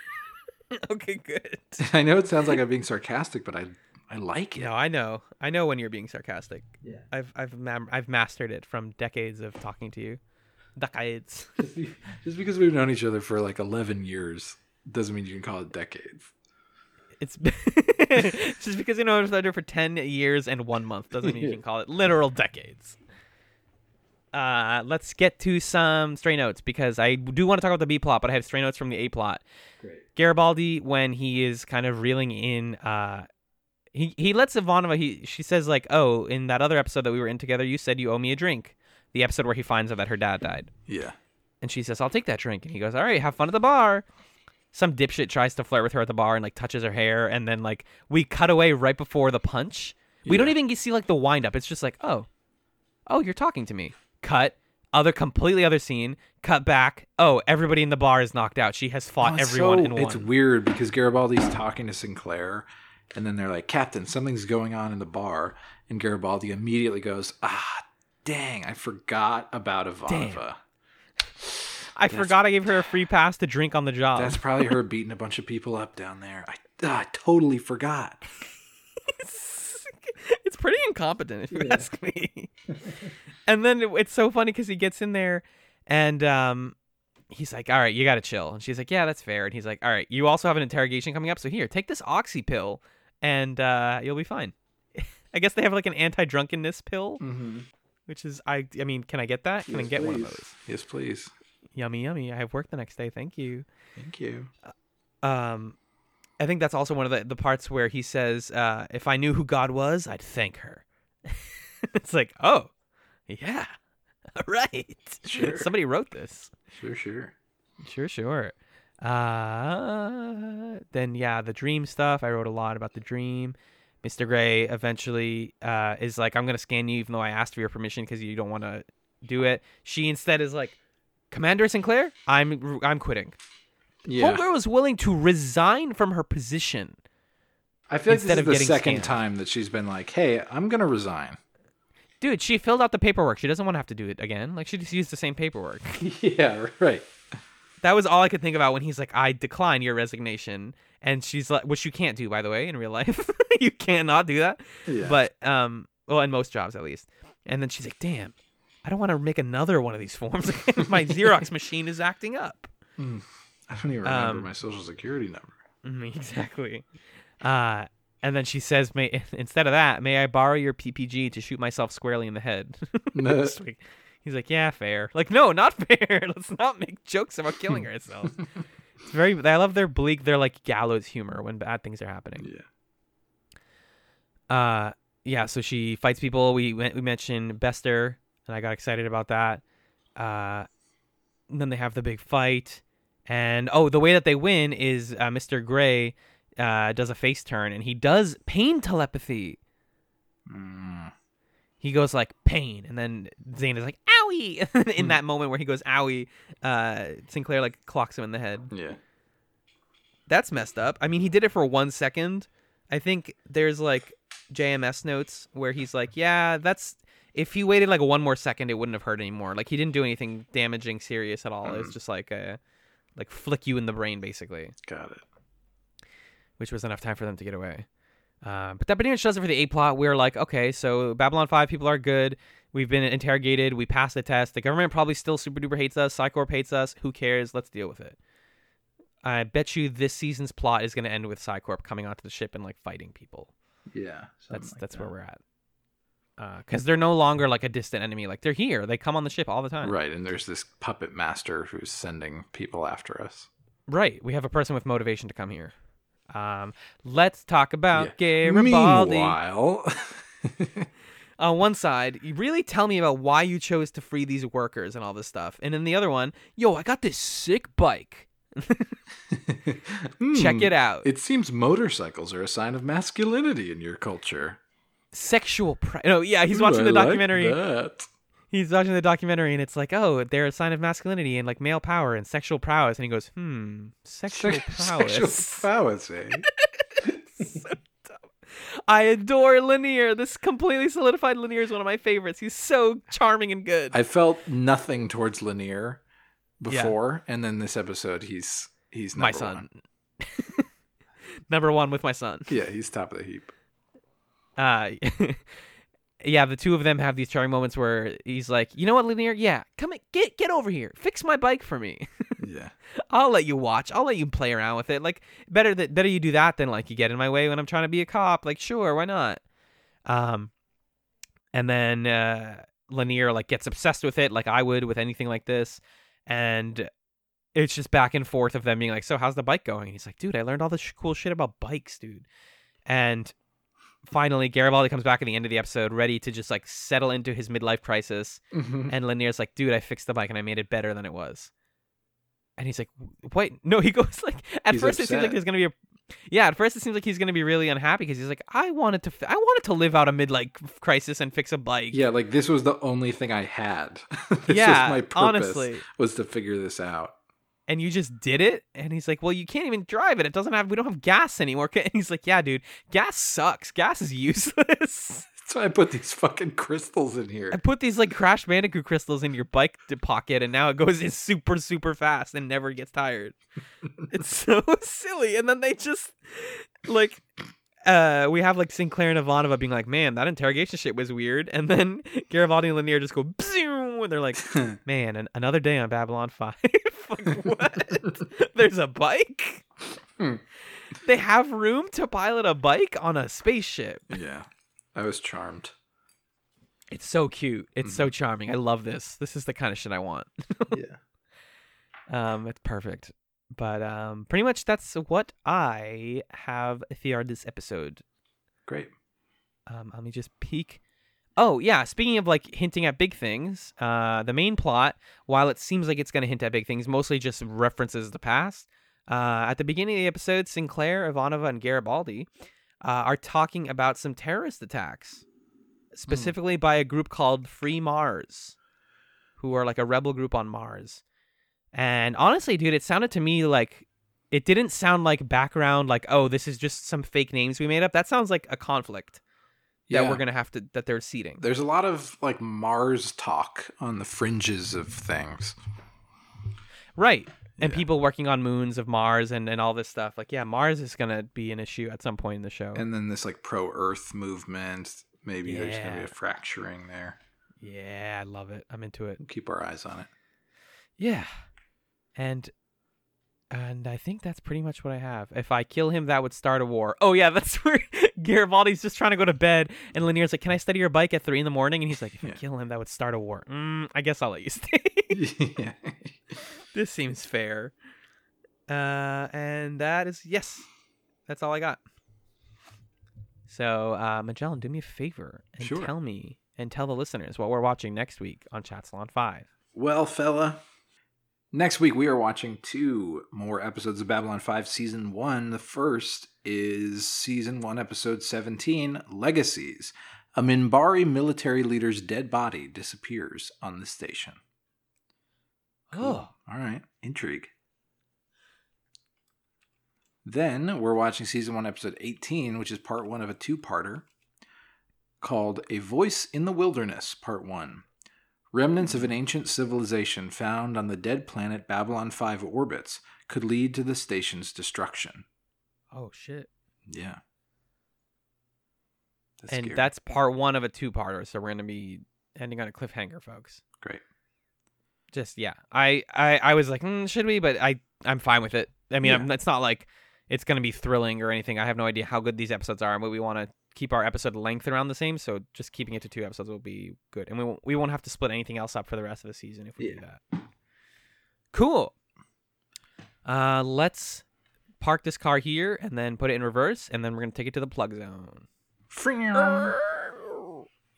okay, good. I know it sounds like I'm being sarcastic, but I I like it. No, I know. I know when you're being sarcastic. Yeah. I've I've mam- I've mastered it from decades of talking to you. Decades. Just, because we've known each other for like 11 years doesn't mean you can call it decades. It's just because you know I've done it for ten years and one month doesn't mean you can call it literal decades. Uh, let's get to some stray notes because I do want to talk about the B plot, but I have stray notes from the A plot. Great. Garibaldi, when he is kind of reeling in, uh, he he lets Ivanova. He she says like, "Oh, in that other episode that we were in together, you said you owe me a drink." The episode where he finds out that her dad died. Yeah. And she says, I'll take that drink. And he goes, All right, have fun at the bar. Some dipshit tries to flirt with her at the bar and like touches her hair. And then like we cut away right before the punch. We don't even see like the wind up. It's just like, oh, oh, you're talking to me. Cut. Other completely other scene. Cut back. Oh, everybody in the bar is knocked out. She has fought Oh, everyone so- in one. It's weird because Garibaldi's talking to Sinclair, and then they're like, Captain, something's going on in the bar. And Garibaldi immediately goes, Ah, dang, I forgot about Ivanova. I forgot I gave her a free pass to drink on the job. That's probably her beating a bunch of people up down there. I, ah, I totally forgot. incompetent if you ask me. and then it- it's so funny because he gets in there and um, he's like, "All right, you got to chill." And she's like, "Yeah, that's fair." And he's like, "All right, you also have an interrogation coming up, so here, take this oxy pill, and uh, you'll be fine." I guess they have like an anti-drunkenness pill, Mm-hmm. which is I. I mean, can I get that? Can I get one of those? Yes, please. Yummy, yummy. I have work the next day. Thank you. Thank you. um i think that's also one of the, the parts where he says uh if i knew who god was i'd thank her. It's like oh yeah all right. Sure. somebody wrote this. Sure, sure. sure sure. Uh then yeah the dream stuff. I wrote a lot about the dream. Mr gray eventually uh is like i'm gonna scan you even though i asked for your permission because you don't want to do it. She instead is like commander sinclair i'm i'm quitting Yeah. Homegirl was willing to resign from her position. I feel like this is the second scanned. time that she's been like, hey, I'm going to resign. Dude, she filled out the paperwork. She doesn't want to have to do it again. Like she just used the same paperwork. yeah, right. That was all I could think about when he's like, "I decline your resignation," and she's like, which you can't do by the way in real life. you cannot do that. Yeah. But um, well, in most jobs at least. And then she's like, "Damn, I don't want to make another one of these forms. My Xerox machine is acting up." I don't even remember Um, my social security number. Exactly. Uh, and then she says, "May instead of that, may I borrow your PPG to shoot myself squarely in the head?" Just He's like, "Yeah, fair." Like, no, not fair. Let's not make jokes about killing herself. it's very. I love their bleak, They're like gallows humor when bad things are happening. Yeah. Uh, yeah. So she fights people. We went, we mentioned Bester, and I got excited about that. Uh, and then they have the big fight, and oh, the way that they win is uh, Mr. Gray uh, does a face turn, and he does pain telepathy. Mm. He goes like pain, and then Zayn is like owie. in that moment where he goes owie, uh, Sinclair like clocks him in the head. Yeah. That's messed up. I mean, he did it for one second. I think there's like JMS notes where he's like, yeah, that's if he waited like one more second, it wouldn't have hurt anymore. Like he didn't do anything damaging, serious at all. It was just like a like flick you in the brain, basically, Got it. which was enough time for them to get away. Uh, but that pretty much does it for the A plot. We're like, okay, so Babylon Five people are good. We've been interrogated. We passed the test. The government probably still super duper hates us. Psi Corps hates us. Who cares? Let's deal with it. I bet you this season's plot is going to end with Psi Corps coming onto the ship and like fighting people. Yeah. That's that's where we're at. Because they're no longer like a distant enemy. Like they're here. They come on the ship all the time. Right, and there's this puppet master who's sending people after us. Right. We have a person with motivation to come here. Um, let's talk about Yeah. Garibaldi. Meanwhile, on one side, you really tell me about why you chose to free these workers and all this stuff. And then the other one, yo, I got this sick bike. Check Hmm, it out. It seems motorcycles are a sign of masculinity in your culture. Sexual. Pri- no, yeah, he's Ooh, watching I the like documentary. that. he's watching the documentary and it's like, oh, they're a sign of masculinity and like male power and sexual prowess, and he goes, hmm, sexual Sex- prowess. Sexual prowess, eh? so dumb. I adore Lennier. This completely solidified Lennier is one of my favorites. He's so charming and good. I felt nothing towards Lennier before, and then this episode, he's he's my son. one. Number one with my son. Yeah, he's top of the heap. Uh, yeah, the two of them have these charming moments where he's like, "You know what, Lennier? Yeah, come get get over here, fix my bike for me. Yeah, I'll let you watch. I'll let you play around with it. Like better that better you do that than like you get in my way when I'm trying to be a cop. Like sure, why not? Um, and then uh, Lennier like gets obsessed with it, like I would with anything like this, and it's just back and forth of them being like, "So how's the bike going?" And he's like, "Dude, I learned all this sh- cool shit about bikes, dude." And finally, Garibaldi comes back at the end of the episode, ready to just like settle into his midlife crisis. Mm-hmm. And Lennier's like, dude, I fixed the bike and I made it better than it was. And he's like, wait, no. He goes like, at He's first it seems like there's gonna be a, yeah. At first it seems like he's gonna be really unhappy because he's like, I wanted to, fi- I wanted to live out a midlife crisis and fix a bike. yeah. Like this was the only thing I had. this yeah. was my purpose honestly. was to figure this out. And you just did it. And he's like, well, you can't even drive it. It doesn't have, we don't have gas anymore. And he's like, yeah, dude, gas sucks. Gas is useless. That's why I put these fucking crystals in here. I put these like Crash Bandicoot crystals in your bike pocket, and now it goes in super, super fast and never gets tired. it's so silly. And then they just like, uh, we have like Sinclair and Ivanova being like, "Man, that interrogation shit was weird," and then Garibaldi and Lennier just go, and they're like, "Man, an- another day on Babylon Five. Like, what? There's a bike." Hmm. They have room to pilot a bike on a spaceship. yeah, I was charmed. It's so cute. It's Mm-hmm. so charming. I love this. This is the kind of shit I want. yeah. Um, it's perfect. But um, pretty much that's what I have for this episode. Great. Um, let me just peek. Oh yeah, speaking of like hinting at big things, uh, the main plot, while it seems like it's going to hint at big things, mostly just references the past. Uh, at the beginning of the episode, Sinclair, Ivanova, and Garibaldi uh, are talking about some terrorist attacks, specifically by a group called Free Mars, who are like a rebel group on Mars. And honestly, dude, it sounded to me like it didn't sound like background, like oh, this is just some fake names we made up. That sounds like a conflict that Yeah. we're gonna have to that they're seeding. There's a lot of like Mars talk on the fringes of things. Right. And Yeah. people working on moons of Mars and, and all this stuff. Like, yeah, Mars is gonna be an issue at some point in the show. And then this like pro Earth movement. Maybe there's gonna be a fracturing there. yeah, I love it. I'm into it. We'll keep our eyes on it. Yeah. And and I think that's pretty much what I have. If I kill him, that would start a war. Oh yeah, that's where Garibaldi's just trying to go to bed, and Lennier's like, "Can I study your bike at three in the morning?" And he's like, "If I Yeah. kill him, that would start a war." Mm, I guess I'll let you stay. yeah. this seems fair. Uh, and that is yes, that's all I got. So, uh, Magellan, do me a favor and Sure. tell me and tell the listeners what we're watching next week on Chat Salon Five. Well, fella, next week we are watching two more episodes of Babylon 5 Season 1. The first is Season 1, Episode 17 Legacies. A Minbari military leader's dead body disappears on the station. Oh, All right, intrigue. Then we're watching Season 1, Episode 18, which is part one of a two parter called A Voice in the Wilderness, Part 1. Remnants of an ancient civilization found on the dead planet Babylon 5 orbits could lead to the station's destruction. oh shit! Yeah. That's and scary. that's part one of a two-parter. So we're gonna be ending on a cliffhanger, folks. great. Just yeah, I I, I was like, mm, should we? But I I'm fine with it. I mean, Yeah. I'm, it's not like it's gonna be thrilling or anything. I have no idea how good these episodes are, and but we want to keep our episode length around the same. So just keeping it to two episodes will be good, and we won't, we won't have to split anything else up for the rest of the season if we do that. Cool. Uh, let's park this car here and then put it in reverse, and then we're gonna take it to the plug zone.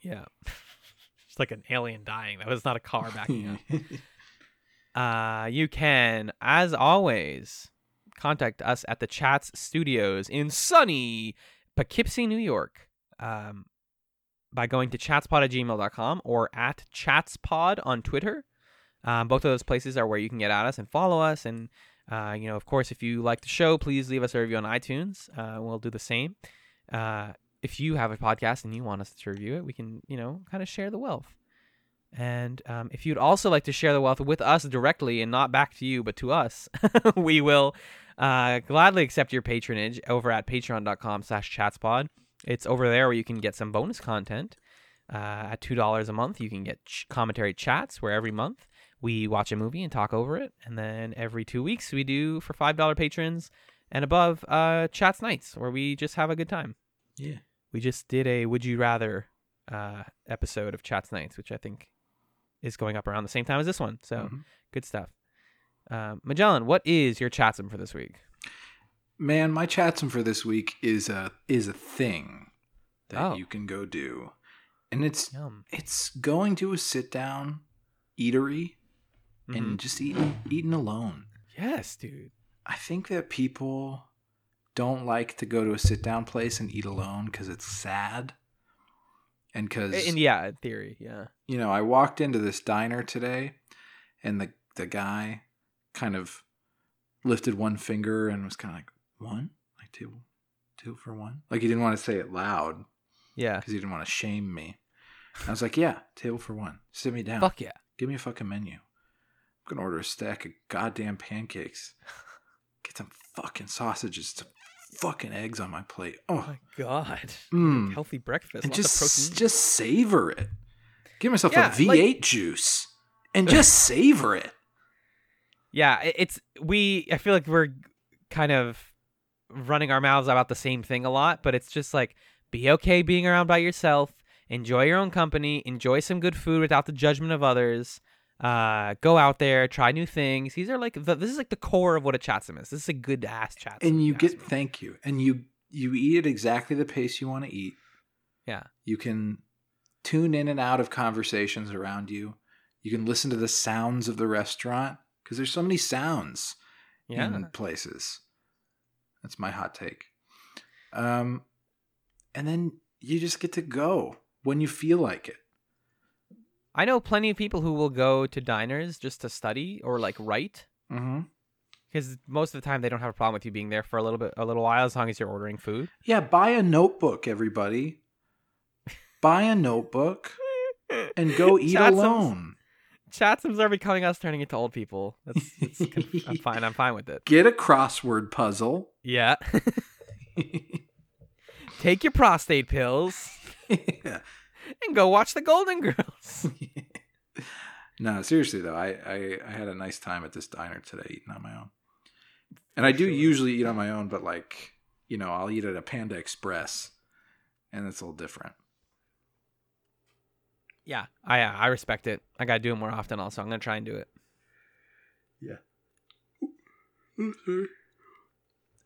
Yeah. It's like an alien dying. That was not a car backing up. Uh, you can, as always, contact us at the Chats Studios in sunny Poughkeepsie, New York. Um, by going to chatspod at gmail.com or at chatspod on Twitter. Um, both of those places are where you can get at us and follow us. And, uh, you know, of course, if you like the show, please leave us a review on iTunes. Uh, we'll do the same. Uh, if you have a podcast and you want us to review it, we can, you know, kind of share the wealth. And um, if you'd also like to share the wealth with us directly and not back to you, but to us, we will uh, gladly accept your patronage over at patreon.com slash chatspod. It's over there where you can get some bonus content. Uh, at $2 a month, you can get ch- commentary chats where every month we watch a movie and talk over it. And then every two weeks, we do for $5 patrons and above uh, chats nights where we just have a good time. Yeah. We just did a Would You Rather uh, episode of Chats Nights, which I think is going up around the same time as this one. So Mhm. good stuff. Um, Magellan, what is your chatsum for this week? Man, my chatsum for this week is a is a thing that Oh. you can go do, and it's Yum. it's going to a sit down eatery Mhm. and just eating eating alone. Yes, dude. I think that people don't like to go to a sit down place and eat alone because it's sad, and because And yeah, in theory, yeah. you know I walked into this diner today, and the the guy kind of lifted one finger and was kind of like one like two two for one like he didn't want to say it loud Yeah. because he didn't want to shame me. I was like, yeah, table for one. Sit me down. Fuck yeah. Give me a fucking menu. I'm gonna order a stack of goddamn pancakes. Get some fucking sausages, some fucking eggs on my plate. Oh my god. Mm. Healthy breakfast. and just just savor it. Give myself Yeah, a V8 juice and just savor it. yeah, it's we I feel like we're kind of running our mouths about the same thing a lot, but it's just like be okay being around by yourself, enjoy your own company, enjoy some good food without the judgment of others. Uh, go out there, try new things. These are like the, this is like the core of what a chatsum is. This is a good ass chatsum. And you get thank you. And you you eat at exactly the pace you want to eat. yeah, You can tune in and out of conversations around you. You can listen to the sounds of the restaurant because there's so many sounds yeah. in places. That's my hot take. Um, and then you just get to go when you feel like it. I know plenty of people who will go to diners just to study or like write. Mm-hmm. because most of the time they don't have a problem with you being there for a little bit, a little while, as long as you're ordering food. Yeah, buy a notebook, everybody. buy a notebook and go eat Chatsums. alone. Chatsums are becoming us turning into old people. That's, that's I'm fine. I'm fine with it. Get a crossword puzzle. Yeah. Take your prostate pills Yeah. And go watch the Golden Girls. no, seriously though, I, I I had a nice time at this diner today eating on my own. And I do Sure. usually eat on my own, but like, you know, I'll eat at a Panda Express and it's a little different. yeah, I uh, I respect it. I gotta do it more often. Also, I'm gonna try and do it. Yeah.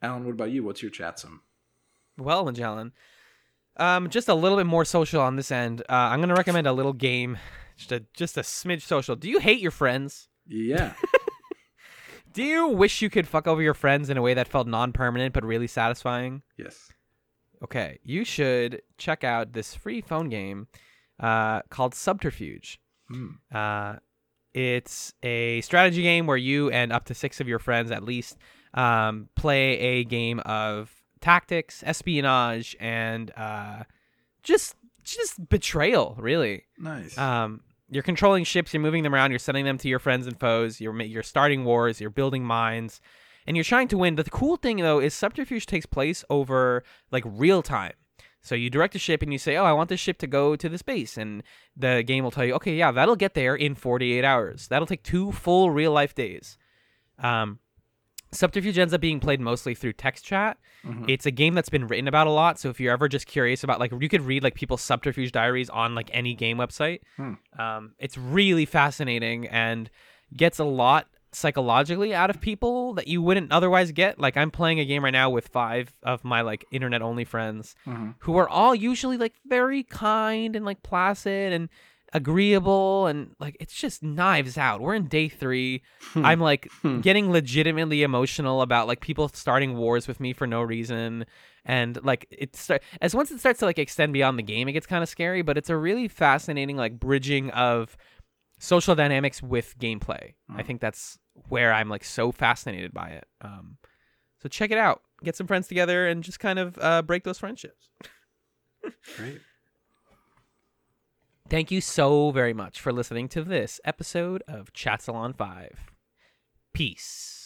Alan, what about you? What's your chatsum? Well, Magellan, um, just a little bit more social on this end. Uh, I'm gonna recommend a little game, just a just a smidge social. Do you hate your friends? Yeah. Do you wish you could fuck over your friends in a way that felt non-permanent but really satisfying? yes. Okay, you should check out this free phone game uh, called Subterfuge. Hmm. Uh, it's a strategy game where you and up to six of your friends at least um, play a game of tactics, espionage, and uh, just just betrayal. Really, Nice. um, you're controlling ships, you're moving them around, you're sending them to your friends and foes, you're you're starting wars, you're building mines, and you're trying to win. The cool thing though is subterfuge takes place over like real time. So you direct a ship and you say, "Oh, I want this ship to go to this base," and the game will tell you, "Okay, yeah, that'll get there in 48 hours. That'll take two full real life days." Um, Subterfuge ends up being played mostly through text chat. Mhm. It's a game that's been written about a lot. So if you're ever just curious about, like, you could read like people's subterfuge diaries on like any game website. Hmm. Um, it's really fascinating and gets a lot psychologically out of people that you wouldn't otherwise get. Like I'm playing a game right now with five of my like internet only friends Mhm. who are all usually like very kind and like placid and agreeable and like it's just knives out. We're in day 3. Hmm. I'm like Hmm. getting legitimately emotional about like people starting wars with me for no reason and like it start as once it starts to like extend beyond the game it gets kind of scary, but it's a really fascinating like bridging of social dynamics with gameplay. I Mm. think that's where I'm like so fascinated by it. Um so check it out. Get some friends together and just kind of uh, break those friendships. Great. Thank you so very much for listening to this episode of Chat Salon 5. Peace.